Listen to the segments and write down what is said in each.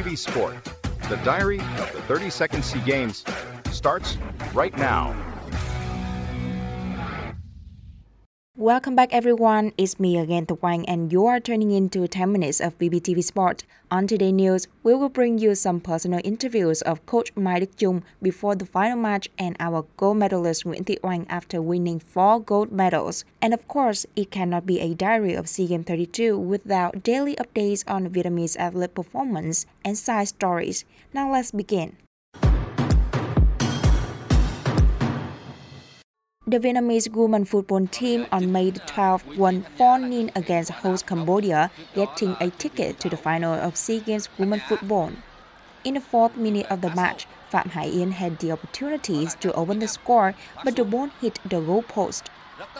BPTV Sport. The diary of the 32nd SEA Games starts right now. Welcome back, everyone. It's me again, The Wang, and you are turning into 10 minutes of BPTV Sport. On today's news, we will bring you some personal interviews of Coach Mai Chung before the final match and our gold medalist Nguyễn Thị Oanh after winning four gold medals. And of course, it cannot be a diary of SEA Games 32 without daily updates on Vietnamese athlete performance and side stories. Now let's begin. The Vietnamese women football team on May 12 won 4-0 against host Cambodia, getting a ticket to the final of SEA Games women football. In the fourth minute of the match, Phạm Hải Yến had the opportunities to open the score, but the ball hit the goal post.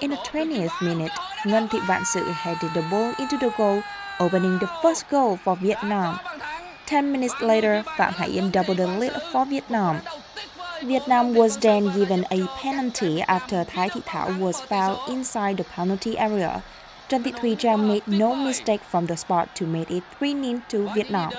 In the 20th minute, Nguyen Thị Vạn Sự headed the ball into the goal, opening the first goal for Vietnam. 10 minutes later, Phạm Hải Yến doubled the lead for Vietnam. Vietnam was then given a penalty after Thái Thị Thảo was fouled inside the penalty area. Trần Thị Thùy Trang made no mistake from the spot to make it 3-0 to Vietnam.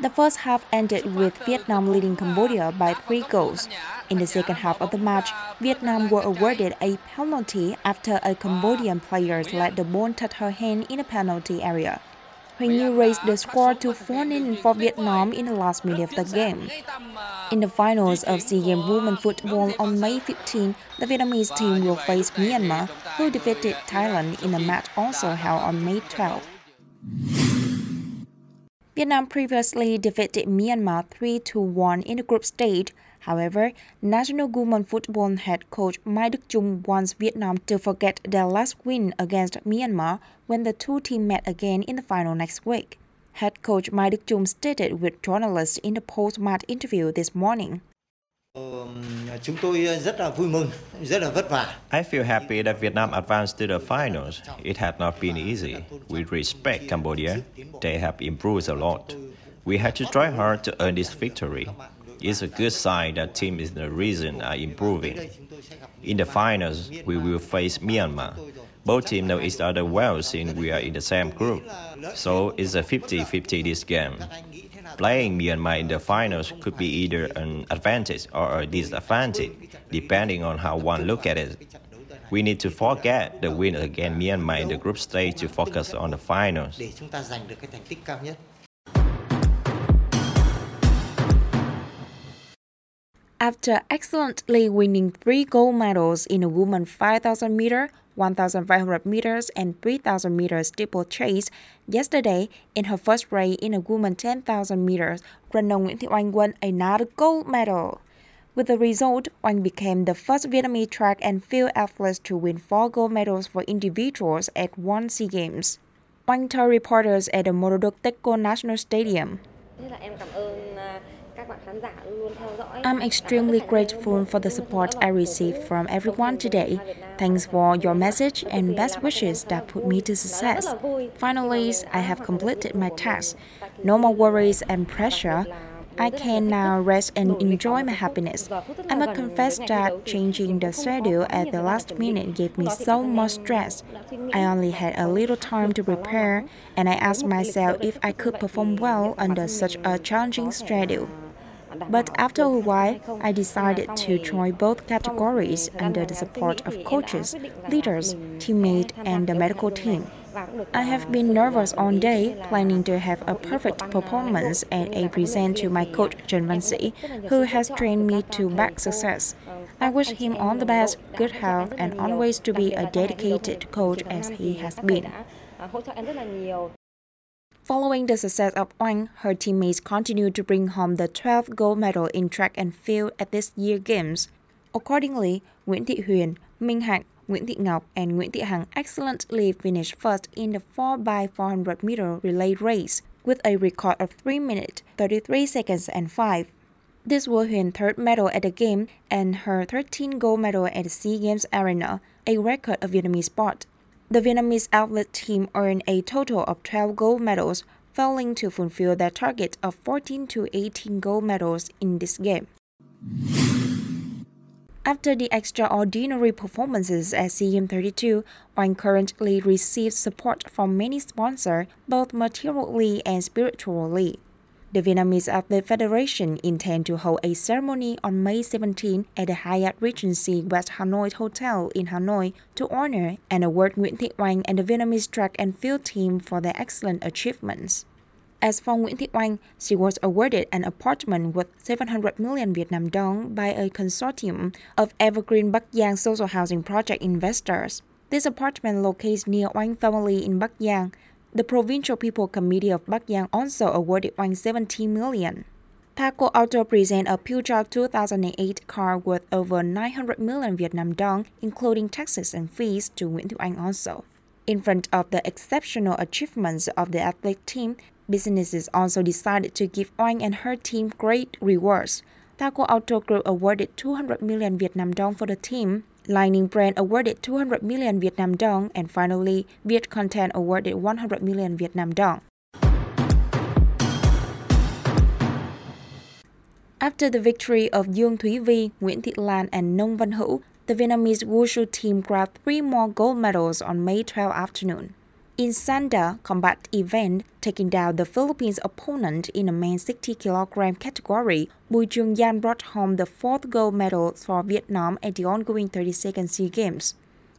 The first half ended with Vietnam leading Cambodia by three goals. In the second half of the match, Vietnam were awarded a penalty after a Cambodian player let the ball touch her hand in the penalty area. Huỳnh Như raised the score to 4-0 for Vietnam in the last minute of the game. In the finals of SEA Games Women Football on May 15, the Vietnamese team will face Myanmar, who defeated Thailand in a match also held on May 12. Vietnam previously defeated Myanmar 3-1 in the group stage. However, national women football head coach Mai Đức Chung wants Vietnam to forget their last win against Myanmar when the two teams met again in the final next week. Head coach Mai Đức Chung stated with journalists in the post-match interview this morning. Chúng tôi rất là vui mừng, rất là vất vả. I feel happy that Vietnam advanced to the finals. It had not been easy. We respect Cambodia. They have improved a lot. We had to try hard to earn this victory. It's a good sign that team is the reason are improving. In the finals, we will face Myanmar. Both teams know each other well since we are in the same group. So it's a 50-50 this game. Playing Myanmar in the finals could be either an advantage or a disadvantage, depending on how one look at it. We need to forget the win against Myanmar in the group stage to focus on the finals. Để chúng ta giành được cái thành tích cao nhất. After excellently winning three gold medals in the women 5,000 meter, 1,500 meters, and 3,000 meters steeplechase yesterday, in her first race in a women 10,000 meters, runner Nguyễn Thị Oanh won another gold medal. With the result, Oanh became the first Vietnamese track and field athlete to win four gold medals for individuals at one SEA Games. Oanh told reporters at the Morodok Techo National Stadium. I'm extremely grateful for the support I received from everyone today. Thanks for your message and best wishes that put me to success. Finally, I have completed my task. No more worries and pressure. I can now rest and enjoy my happiness. I must confess that changing the schedule at the last minute gave me so much stress. I only had a little time to prepare, and I asked myself if I could perform well under such a challenging schedule. But after a while, I decided to join both categories under the support of coaches, leaders, teammates, and the medical team. I have been nervous all day, planning to have a perfect performance and a present to my coach Trần Văn who has trained me to back success. I wish him all the best, good health, and always to be a dedicated coach as he has been. hỗ trợ em rất là nhiều. Following the success of Oanh, her teammates continued to bring home the 12th gold medal in track and field at this year's games. Accordingly, Nguyễn Thị Huyền, Minh Hạnh, Nguyễn Thị Ngọc, and Nguyễn Thị Hằng excellently finished first in the 4x400 meter relay race with a record of 3 minutes, 33 seconds, and 5. This was Huyền third medal at the game and her 13th gold medal at the SEA Games Arena, a record of Vietnamese sport. The Vietnamese athlete team earned a total of 12 gold medals, failing to fulfill their target of 14 to 18 gold medals in this game. After the extraordinary performances at CM 32, Oanh currently receives support from many sponsors, both materially and spiritually. The Vietnamese Athlete Federation intend to hold a ceremony on May 17 at the Hyatt Regency West Hanoi Hotel in Hanoi to honor and award Nguyễn Thị Oanh and the Vietnamese track and field team for their excellent achievements. As for Nguyễn Thị Oanh, she was awarded an apartment worth 700 million Vietnam dong by a consortium of Evergreen Bắc Giang social housing project investors. This apartment locates near Oanh family in Bắc Giang. The Provincial People Committee of Bắc Giang also awarded Oanh 70 million. Thaco Auto present a Peugeot 2008 car worth over 900 million Vietnam dong, including taxes and fees, to Nguyễn Thị Oanh also. In front of the exceptional achievements of the athlete team, businesses also decided to give Oanh and her team great rewards. Thaco Auto Group awarded 200 million Vietnam dong for the team. Li-Ning Brand awarded 200 million Vietnam dong, and finally, Viet Content awarded 100 million Vietnam dong. After the victory of Dương Thúy Vi, Nguyễn Thị Lan, and Nông Văn Hữu, the Vietnamese wushu team grabbed three more gold medals on May 12 afternoon. In Sanda combat event, taking down the Philippines opponent in the men's 60 kg category, Bùi Trường Giang brought home the fourth gold medal for Vietnam at the ongoing 32nd SEA Games.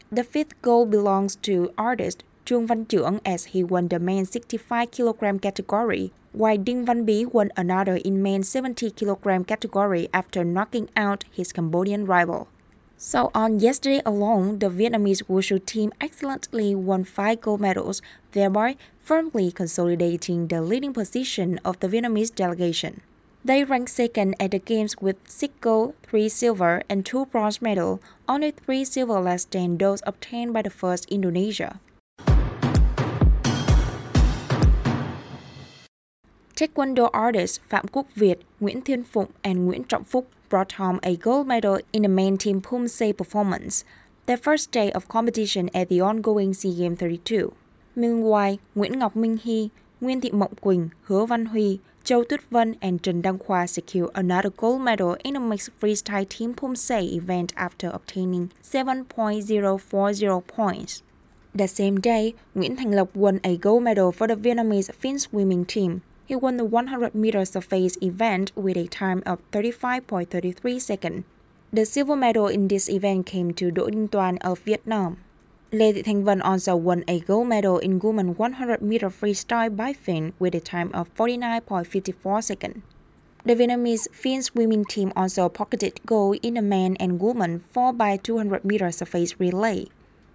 The fifth gold belongs to artist Trương Văn Trưởng as he won the men's 65 kg category, while Đinh Văn Bí won another in men's 70 kg category after knocking out his Cambodian rival. So on yesterday alone, the Vietnamese wushu team excellently won five gold medals, thereby firmly consolidating the leading position of the Vietnamese delegation. They ranked second at the games with six gold, three silver, and two bronze medals, only three silver less than those obtained by the first Indonesia. Taekwondo artists Phạm Quốc Việt, Nguyễn Thiên Phụng, and Nguyễn Trọng Phúc brought home a gold medal in the main team Pumse performance, their first day of competition at the ongoing SEA Games 32. Meanwhile, Nguyễn Ngọc Minh Hy, Nguyên Thị Mộng Quỳnh, Hứa Văn Huy, Châu Tuyết Vân, and Trần Đăng Khoa secured another gold medal in the mixed freestyle team Pumse event after obtaining 7.040 points. The same day, Nguyễn Thành Lộc won a gold medal for the Vietnamese fin swimming team. He won the 100 meter surface event with a time of 35.33 seconds. The silver medal in this event came to Đỗ Đinh Toàn of Vietnam. Lê Thị Thanh Vân also won a gold medal in women 100 meter freestyle by fin with a time of 49.54 seconds. The Vietnamese fin swimming team also pocketed gold in the men and women 4 by 200 meter surface relay.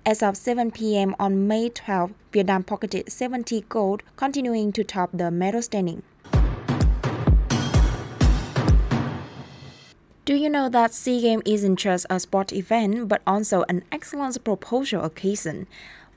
As of 7 p.m. on May 12, Vietnam pocketed 70 gold, continuing to top the medal standing. Do you know that SEA Games isn't just a sport event but also an excellent proposal occasion?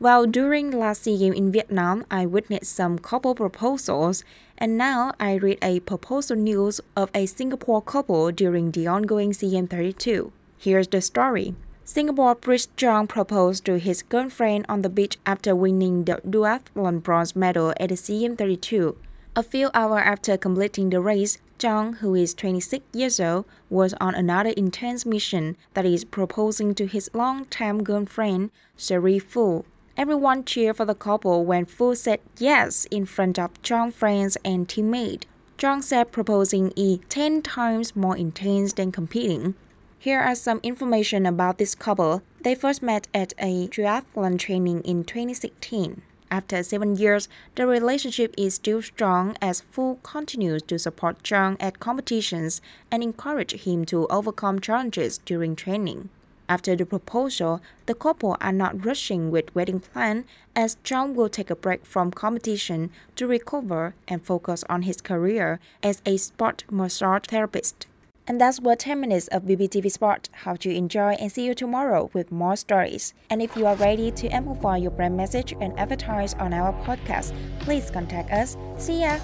Well, during last SEA Games in Vietnam, I witnessed some couple proposals, and now I read a proposal news of a Singapore couple during the ongoing SEA Games 32. Here's the story. Singapore Bryce Chong proposed to his girlfriend on the beach after winning the duathlon bronze medal at the CM32. A few hours after completing the race, Chong, who is 26 years old, was on another intense mission that is proposing to his long-time girlfriend, Cherie Foo. Everyone cheered for the couple when Foo said yes in front of Chong's friends and teammates. Chong said proposing is 10 times more intense than competing. Here are some information about this couple. They first met at a triathlon training in 2016. After seven years, the relationship is still strong as Foo continues to support Chong at competitions and encourage him to overcome challenges during training. After the proposal, the couple are not rushing with wedding plan as Chong will take a break from competition to recover and focus on his career as a sport massage therapist. And that's what 10 minutes of BPTV Sport. Hope you enjoy and see you tomorrow with more stories. And if you are ready to amplify your brand message and advertise on our podcast, please contact us. See ya!